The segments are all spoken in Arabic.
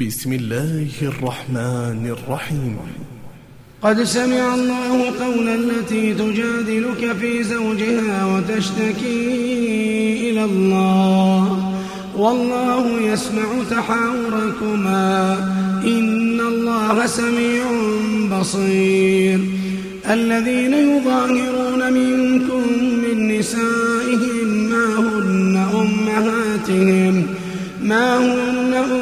بسم الله الرحمن الرحيم. قد سمع الله قول التي تجادلك في زوجها وتشتكي إلى الله. والله يسمع تحاوركما. إن الله سميع بصير. الذين يظاهرون منكم من نسائهم ما هن أمهاتهم؟ ما هن أمهاتهم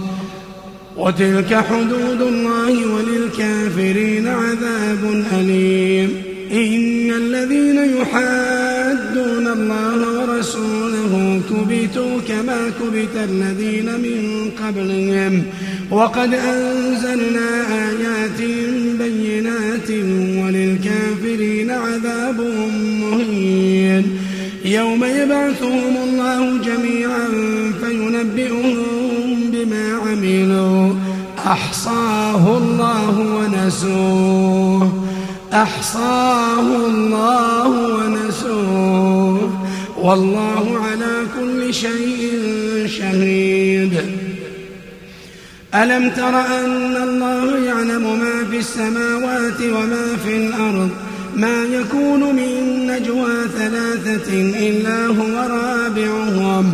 وتلك حدود الله وللكافرين عذاب أليم. إن الذين يحادون الله ورسوله كبتوا كما كبت الذين من قبلهم. وقد أنزلنا آيات بينات وللكافرين عذاب مهين. يوم يبعثهم الله جميعا فينبئهم بما عملوا. أحصاه الله ونسوه. أحصاه الله ونسوه. والله على كل شيء شهيد. ألم تر أن الله يعلم ما في السماوات وما في الأرض؟ ما يكون من نجوى ثلاثة إلا هو رابعهم.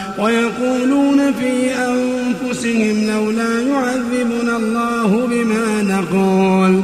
ويقولون في أنفسهم لولا يعذبنا الله بما نقول.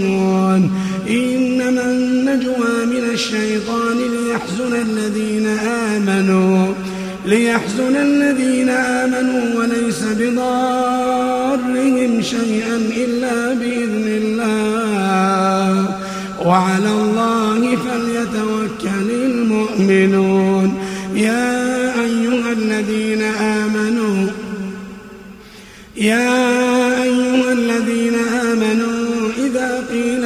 النجوى من الشيطان ليحزن الذين آمنوا ليحزن الذين آمنوا وليس بضارهم شيئا إلا بإذن الله. وعلى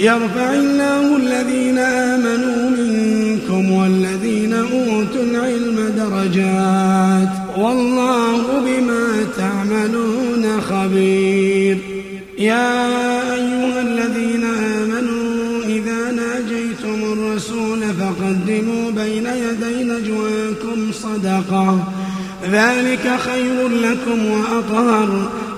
يرفع الله الذين آمنوا منكم والذين أوتوا العلم درجات والله بما تعملون خبير. يا أيها الذين آمنوا إذا ناجيتم الرسول فقدموا بين يدي نجواكم صدقة. ذلك خير لكم وأطهر.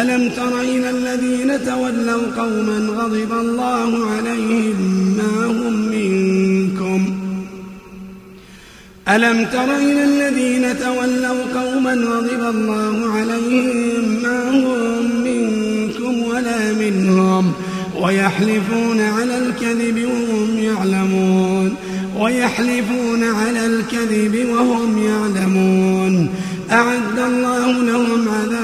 ألم تر إلى الذين تولوا قوما غضب الله عليهم ما هم منكم؟ ألم تر إلى الذين تولوا قوما غضب الله عليهم ما هم منكم ولا منهم؟ ويحلفون على الكذب وهم يعلمون. ويحلفون على الكذب وهم يعلمون. أعد الله لهم عذابا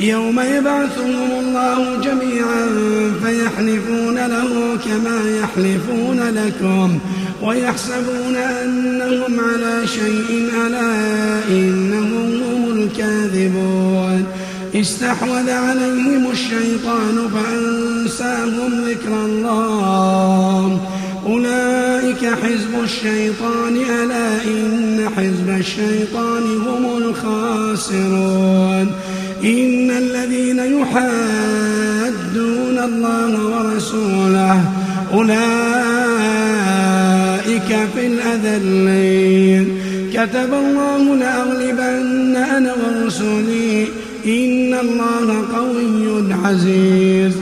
يوم يبعثهم الله جميعا فيحلفون له كما يحلفون لكم ويحسبون أنهم على شيء ألا إنهم هم الكاذبون. استحوذ عليهم الشيطان فأنساهم ذكر الله. أولئك حزب الشيطان ألا إن حزب الشيطان هم الخاسرون. إن الذين يحادون الله ورسوله أولئك في الأذلين. كتب الله لأغلبن أنا ورسلي. إن الله قوي عزيز.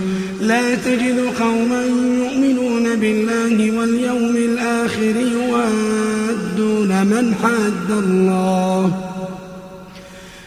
لا تجد قوما يؤمنون بالله واليوم الآخر يوادون من حد الله.